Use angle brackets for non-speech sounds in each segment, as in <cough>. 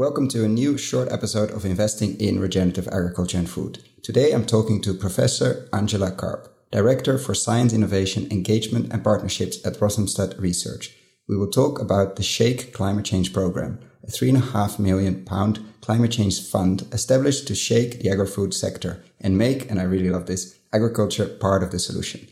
Welcome to a new short episode of Investing in Regenerative Agriculture and Food. Today I'm talking to Professor Angela Karp, Director for Science Innovation Engagement and Partnerships at Rothamsted Research. We will talk about the Shake Climate Change Program, a three and a half million pound climate change fund established to shake the agri-food sector and make, and I really love this, agriculture part of the solution.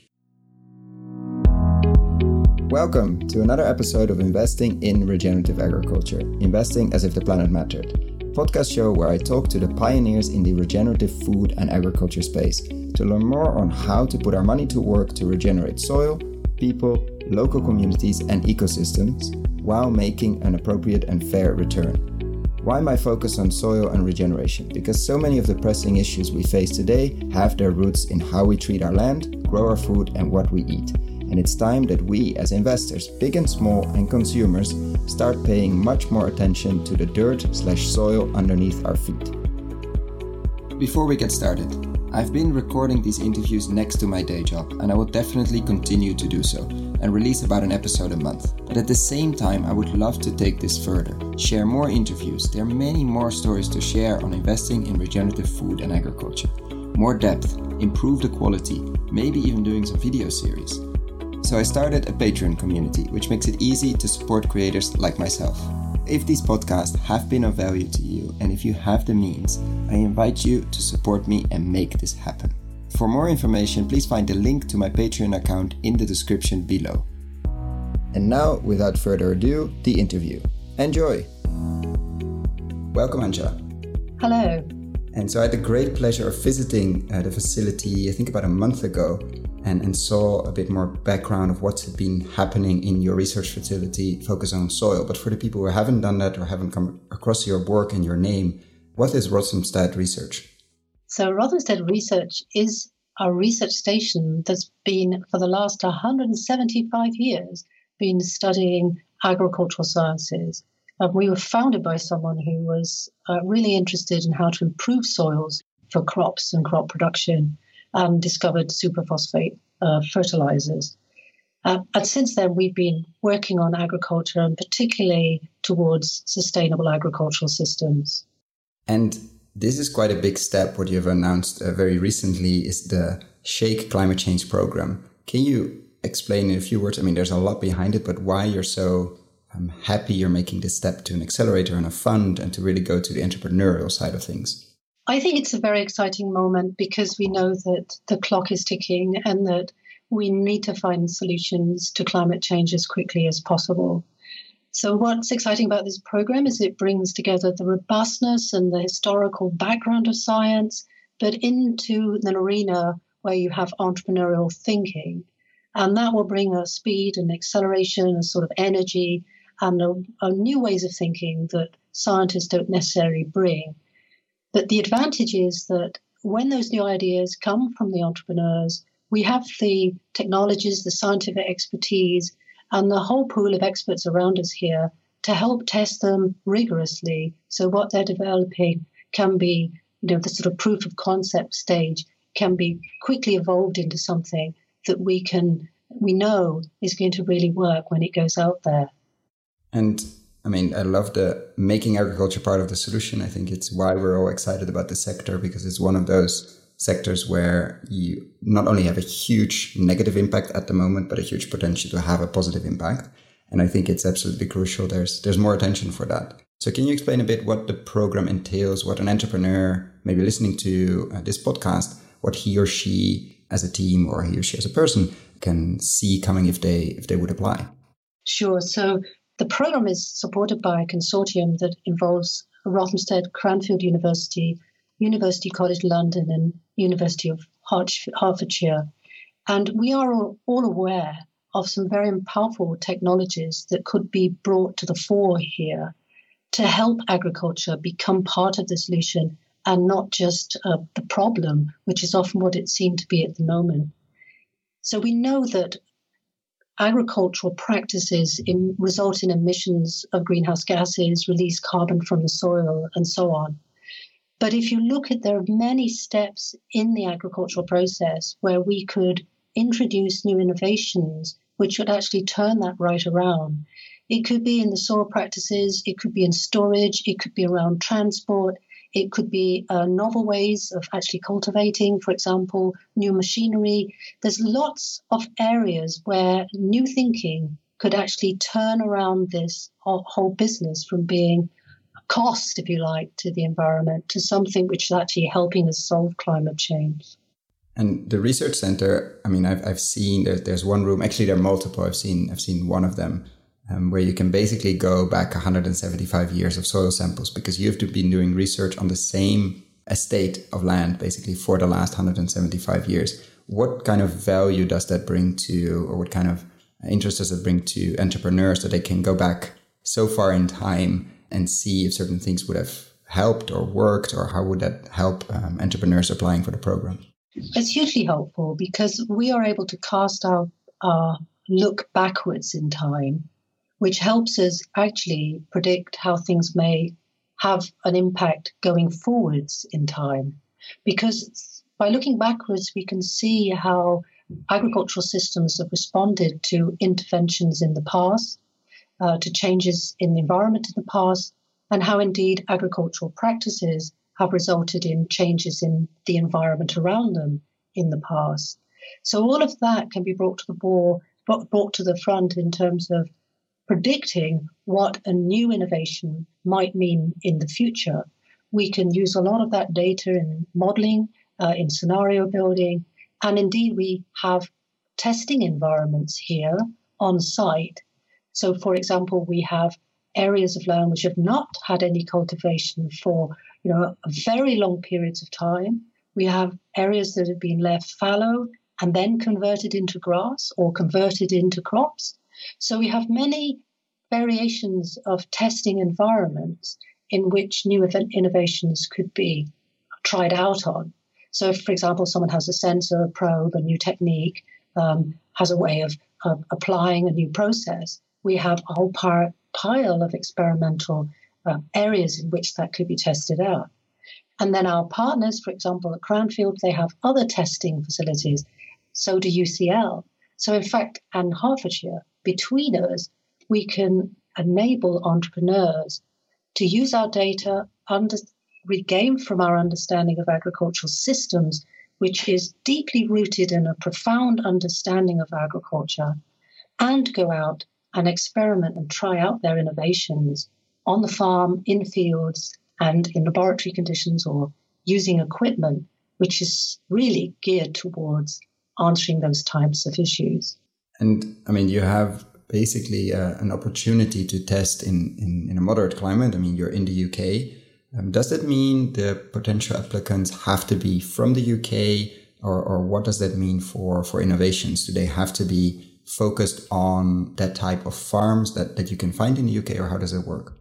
Welcome to another episode of Investing in Regenerative Agriculture, investing as if the planet mattered. Podcast show where I talk to the pioneers in the regenerative food and agriculture space to learn more on how to put our money to work to regenerate soil, people, local communities, and ecosystems while making an appropriate and fair return. Why my focus on soil and regeneration? Because so many of the pressing issues we face today have their roots in how we treat our land, grow our food, and what we eat and it's time that we, as investors, big and small, and consumers, start paying much more attention to the dirt slash soil underneath our feet. Before we get started, I've been recording these interviews next to my day job, and I will definitely continue to do so and release about an episode a month. But at the same time, I would love to take this further, share more interviews. There are many more stories to share on investing in regenerative food and agriculture. More depth, improve the quality, maybe even doing some video series. So I started a Patreon community, which makes it easy to support creators like myself. If these podcasts have been of value to you and if you have the means, I invite you to support me and make this happen. For more information, please find the link to my Patreon account in the description below. And now, without further ado, the interview. Enjoy! Welcome, Angela. Hello. And so I had the great pleasure of visiting uh, the facility, I think about a month ago, and, and saw a bit more background of what's been happening in your research facility focus on soil. But for the people who haven't done that or haven't come across your work and your name, what is Rothamsted Research? So Rothamsted Research is a research station that's been for the last 175 years been studying agricultural sciences. Uh, we were founded by someone who was uh, really interested in how to improve soils for crops and crop production and discovered superphosphate uh, fertilizers. Uh, and since then, we've been working on agriculture and particularly towards sustainable agricultural systems. And this is quite a big step. What you've announced uh, very recently is the Shake Climate Change Program. Can you explain in a few words? I mean, there's a lot behind it, but why you're so um, happy you're making this step to an accelerator and a fund and to really go to the entrepreneurial side of things? I think it's a very exciting moment because we know that the clock is ticking and that we need to find solutions to climate change as quickly as possible. So, what's exciting about this program is it brings together the robustness and the historical background of science, but into an arena where you have entrepreneurial thinking. And that will bring a speed and acceleration, a sort of energy, and a, a new ways of thinking that scientists don't necessarily bring. But the advantage is that when those new ideas come from the entrepreneurs, we have the technologies, the scientific expertise, and the whole pool of experts around us here to help test them rigorously. So what they're developing can be, you know, the sort of proof of concept stage can be quickly evolved into something that we can we know is going to really work when it goes out there. And I mean, I love the making agriculture part of the solution. I think it's why we're all excited about the sector because it's one of those sectors where you not only have a huge negative impact at the moment, but a huge potential to have a positive impact. And I think it's absolutely crucial. There's there's more attention for that. So can you explain a bit what the program entails, what an entrepreneur maybe listening to uh, this podcast, what he or she as a team or he or she as a person can see coming if they if they would apply? Sure. So the program is supported by a consortium that involves Rothamsted, Cranfield University, University College London, and University of Hertfordshire. And we are all aware of some very powerful technologies that could be brought to the fore here to help agriculture become part of the solution and not just uh, the problem, which is often what it seemed to be at the moment. So we know that agricultural practices in, result in emissions of greenhouse gases, release carbon from the soil, and so on. But if you look at, there are many steps in the agricultural process where we could introduce new innovations which would actually turn that right around. It could be in the soil practices, it could be in storage, it could be around transport, it could be uh, novel ways of actually cultivating, for example, new machinery. There's lots of areas where new thinking could actually turn around this whole business from being a cost, if you like, to the environment to something which is actually helping us solve climate change. And the research center, I mean, I've, I've seen there, there's one room. Actually, there are multiple. I've seen I've seen one of them um, where you can basically go back 175 years of soil samples because you have to doing research on the same estate of land basically for the last 175 years. What kind of value does that bring to, or what kind of interest does it bring to entrepreneurs that they can go back so far in time and see if certain things would have helped or worked, or how would that help um, entrepreneurs applying for the program? It's hugely helpful because we are able to cast our, our look backwards in time which helps us actually predict how things may have an impact going forwards in time. Because by looking backwards, we can see how agricultural systems have responded to interventions in the past, uh, to changes in the environment in the past, and how indeed agricultural practices have resulted in changes in the environment around them in the past. So all of that can be brought to the bore, brought to the front in terms of predicting what a new innovation might mean in the future. We can use a lot of that data in modeling, uh, in scenario building, and indeed we have testing environments here on site. So, for example, we have areas of land which have not had any cultivation for you know very long periods of time. We have areas that have been left fallow and then converted into grass or converted into crops. So we have many variations of testing environments in which new innovations could be tried out on. So, if, for example, someone has a sensor, a probe, a new technique, um, has a way of uh, applying a new process, we have a whole par- pile of experimental uh, areas in which that could be tested out. And then our partners, for example, at Cranfield, they have other testing facilities. So do UCL. So, in fact, and Hertfordshire, between us, we can enable entrepreneurs to use our data, under, regain from our understanding of agricultural systems, which is deeply rooted in a profound understanding of agriculture, and go out and experiment and try out their innovations on the farm, in fields, and in laboratory conditions or using equipment which is really geared towards answering those types of issues. And I mean, you have basically uh, an opportunity to test in, in, in, a moderate climate. I mean, you're in the UK. Um, does that mean the potential applicants have to be from the UK, or, or what does that mean for, for innovations? Do they have to be focused on that type of farms that, that you can find in the UK, or how does it work?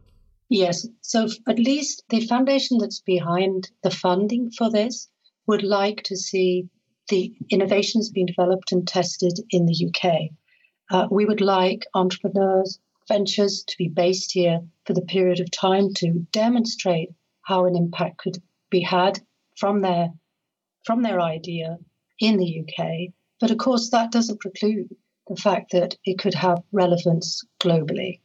Yes. So, at least the foundation that's behind the funding for this would like to see the innovations being developed and tested in the UK. Uh, we would like entrepreneurs, ventures to be based here for the period of time to demonstrate how an impact could be had from their from their idea in the UK. But of course, that doesn't preclude the fact that it could have relevance globally.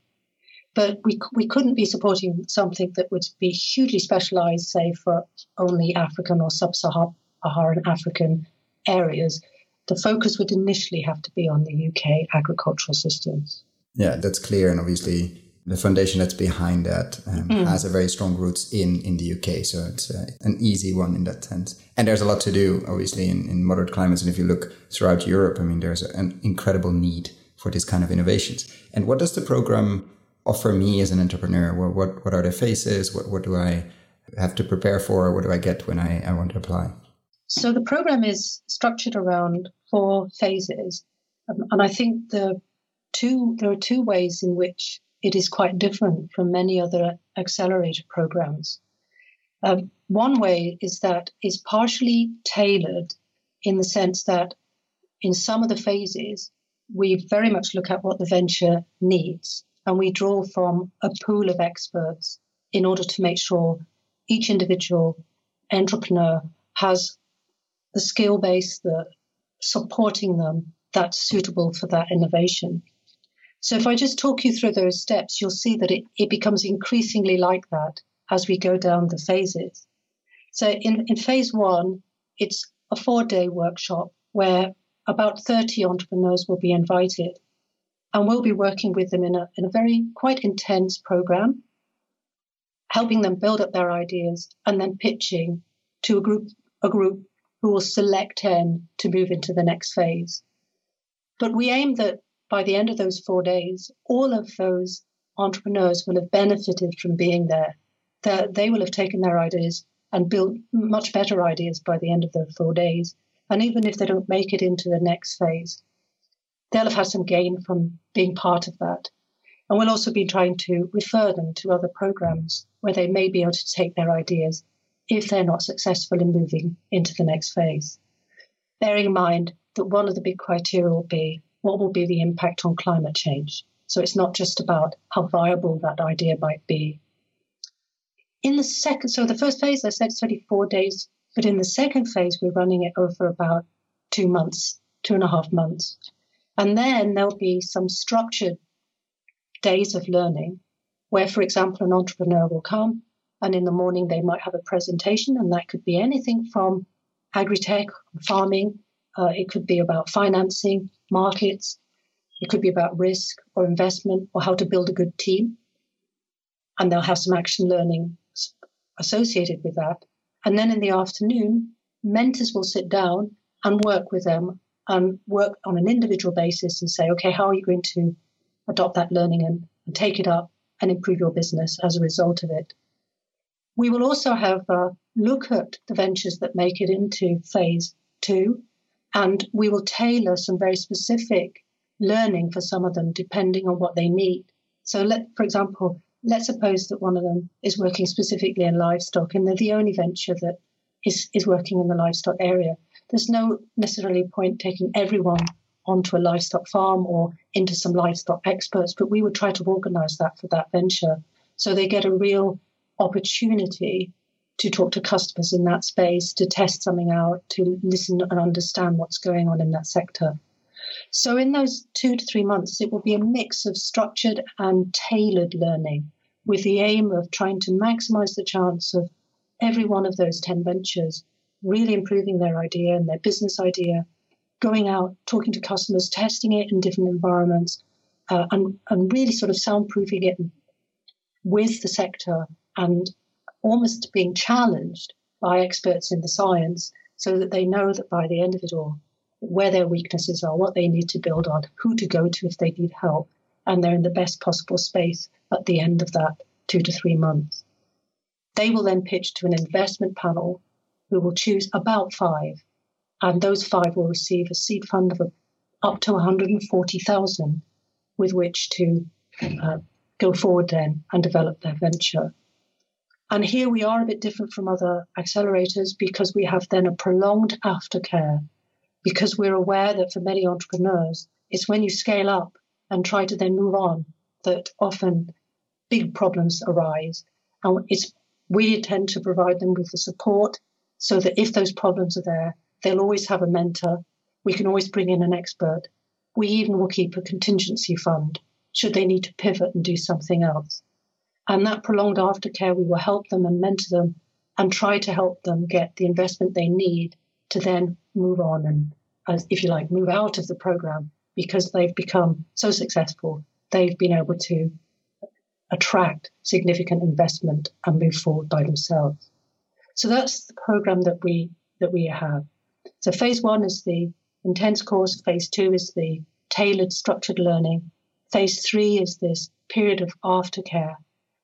But we, we couldn't be supporting something that would be hugely specialized, say, for only African or sub Saharan African areas the focus would initially have to be on the UK agricultural systems. Yeah, that's clear. And obviously, the foundation that's behind that um, mm. has a very strong roots in, in the UK. So it's uh, an easy one in that sense. And there's a lot to do, obviously, in, in moderate climates. And if you look throughout Europe, I mean, there's an incredible need for this kind of innovations. And what does the program offer me as an entrepreneur? What, what, what are the phases? What, what do I have to prepare for? What do I get when I, I want to apply? So the program is structured around four phases, um, and I think the two there are two ways in which it is quite different from many other accelerator programs. Um, one way is that it's partially tailored in the sense that in some of the phases we very much look at what the venture needs and we draw from a pool of experts in order to make sure each individual entrepreneur has the skill base, the supporting them that's suitable for that innovation. So if I just talk you through those steps, you'll see that it, it becomes increasingly like that as we go down the phases. So in, in phase one, it's a four day workshop where about 30 entrepreneurs will be invited. And we'll be working with them in a, in a very quite intense program, helping them build up their ideas and then pitching to a group, a group who will select 10 to move into the next phase. But we aim that by the end of those four days, all of those entrepreneurs will have benefited from being there. That they will have taken their ideas and built much better ideas by the end of the four days. And even if they don't make it into the next phase, they'll have had some gain from being part of that. And we'll also be trying to refer them to other programs where they may be able to take their ideas if they're not successful in moving into the next phase. Bearing in mind that one of the big criteria will be what will be the impact on climate change. So it's not just about how viable that idea might be. In the second, so the first phase, I said it's 34 days, but in the second phase, we're running it over about two months, two and a half months. And then there'll be some structured days of learning where, for example, an entrepreneur will come and in the morning they might have a presentation, and that could be anything from agri-tech, farming, uh, it could be about financing, markets. It could be about risk or investment or how to build a good team. And they'll have some action learning associated with that. And then in the afternoon, mentors will sit down and work with them and work on an individual basis and say, okay, how are you going to adopt that learning and, and take it up and improve your business as a result of it? We will also have a look at the ventures that make it into phase two and we will tailor some very specific learning for some of them depending on what they need. So, let, for example, let's suppose that one of them is working specifically in livestock and they're the only venture that is, is working in the livestock area. There's no necessarily point taking everyone onto a livestock farm or into some livestock experts, but we would try to organize that for that venture so they get a real opportunity to talk to customers in that space, to test something out, to listen and understand what's going on in that sector. So, in those two to three months, it will be a mix of structured and tailored learning with the aim of trying to maximize the chance of every one of those 10 ventures really improving their idea and their business idea, going out, talking to customers, testing it in different environments, uh, and, and really sort of soundproofing it with the sector and almost being challenged by experts in the science so that they know that by the end of it all, where their weaknesses are, what they need to build on, who to go to if they need help, and they're in the best possible space at the end of that two to three months. They will then pitch to an investment panel who will choose about five, and those five will receive a seed fund of up to 140,000 with which to uh, go forward then and develop their venture. And here we are a bit different from other accelerators because we have then a prolonged aftercare, because we're aware that for many entrepreneurs, it's when you scale up and try to then move on that often big problems arise. And it's we tend to provide them with the support so that if those problems are there, they'll always have a mentor. We can always bring in an expert. We even will keep a contingency fund should they need to pivot and do something else. And that prolonged aftercare, we will help them and mentor them and try to help them get the investment they need to then move on and, as if you like, move out of the program because they've become so successful. They've been able to attract significant investment and move forward by themselves. So that's the program that we that we have. So phase one is the intense course. Phase two is the tailored structured learning. Phase three is this period of aftercare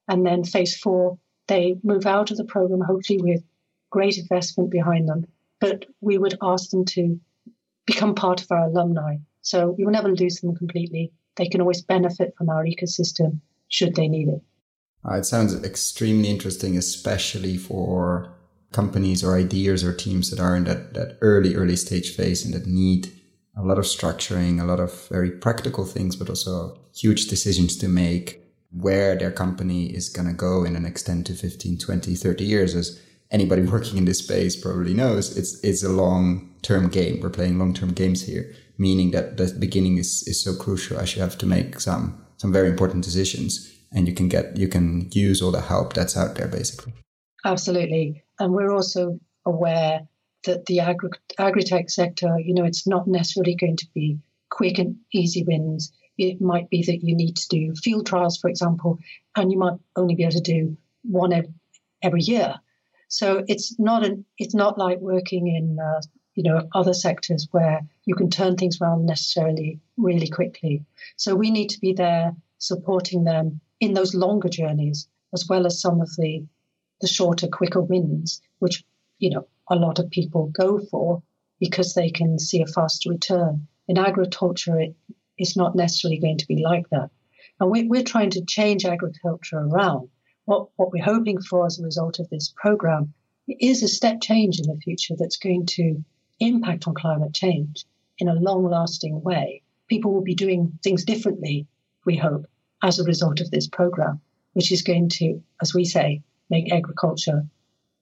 and then phase four, they move out of the program, hopefully with great investment behind them. But we would ask them to become part of our alumni. So we will never lose them completely. They can always benefit from our ecosystem should they need it. Uh, it sounds extremely interesting, especially for companies or ideas or teams that are in that, that early, early stage phase and that need a lot of structuring, a lot of very practical things, but also huge decisions to make where their company is going to go in the next 10 to 15, 20, 30 years, as anybody <laughs> working in this space probably knows, it's, it's a long term game. We're playing long term games here. meaning that the beginning is, is so crucial as you have to make some some very important decisions and you can get you can use all the help that's out there basically absolutely and we're also aware that the agri agri-tech sector you know it's not necessarily going to be quick and easy wins it might be that you need to do field trials for example and you might only be able to do one every year so it's not an it's not like working in uh, you know other sectors where you can turn things around necessarily really quickly. So we need to be there supporting them in those longer journeys as well as some of the the shorter, quicker wins, which you know a lot of people go for because they can see a faster return. In agriculture, it is not necessarily going to be like that. And we, we're trying to change agriculture around. What, what we're hoping for as a result of this program is a step change in the future that's going to impact on climate change in a long lasting way. People will be doing things differently, we hope, as a result of this program, which is going to, as we say, make agriculture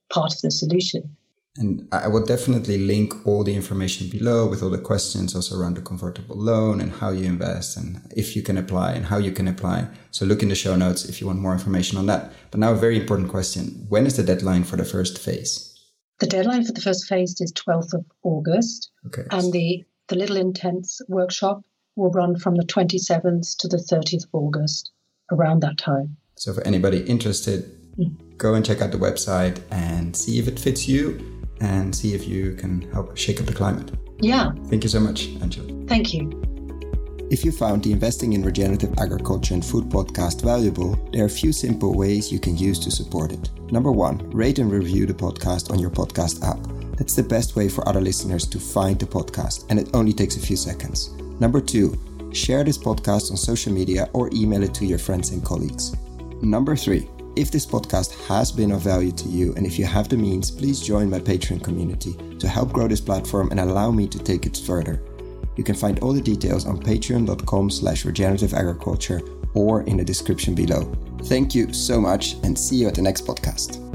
part of the solution. And I will definitely link all the information below with all the questions also around the convertible loan and how you invest and if you can apply and how you can apply. So look in the show notes if you want more information on that. But now a very important question. When is the deadline for the first phase? The deadline for the first phase is 12th of August. Okay. And the, the Little Intense workshop will run from the 27th to the 30th of August, around that time. So for anybody interested, mm. go and check out the website and see if it fits you and see if you can help shake up the climate. Yeah. Thank you so much, Angela. Thank you. If you found the Investing in Regenerative Agriculture and Food podcast valuable, there are a few simple ways you can use to support it. Number one, rate and review the podcast on your podcast app. That's the best way for other listeners to find the podcast, and it only takes a few seconds. Number two, share this podcast on social media or email it to your friends and colleagues. Number three, if this podcast has been of value to you and if you have the means, please join my Patreon community to help grow this platform and allow me to take it further. You can find all the details on patreon.com slash regenerative agriculture or in the description below. Thank you so much and see you at the next podcast.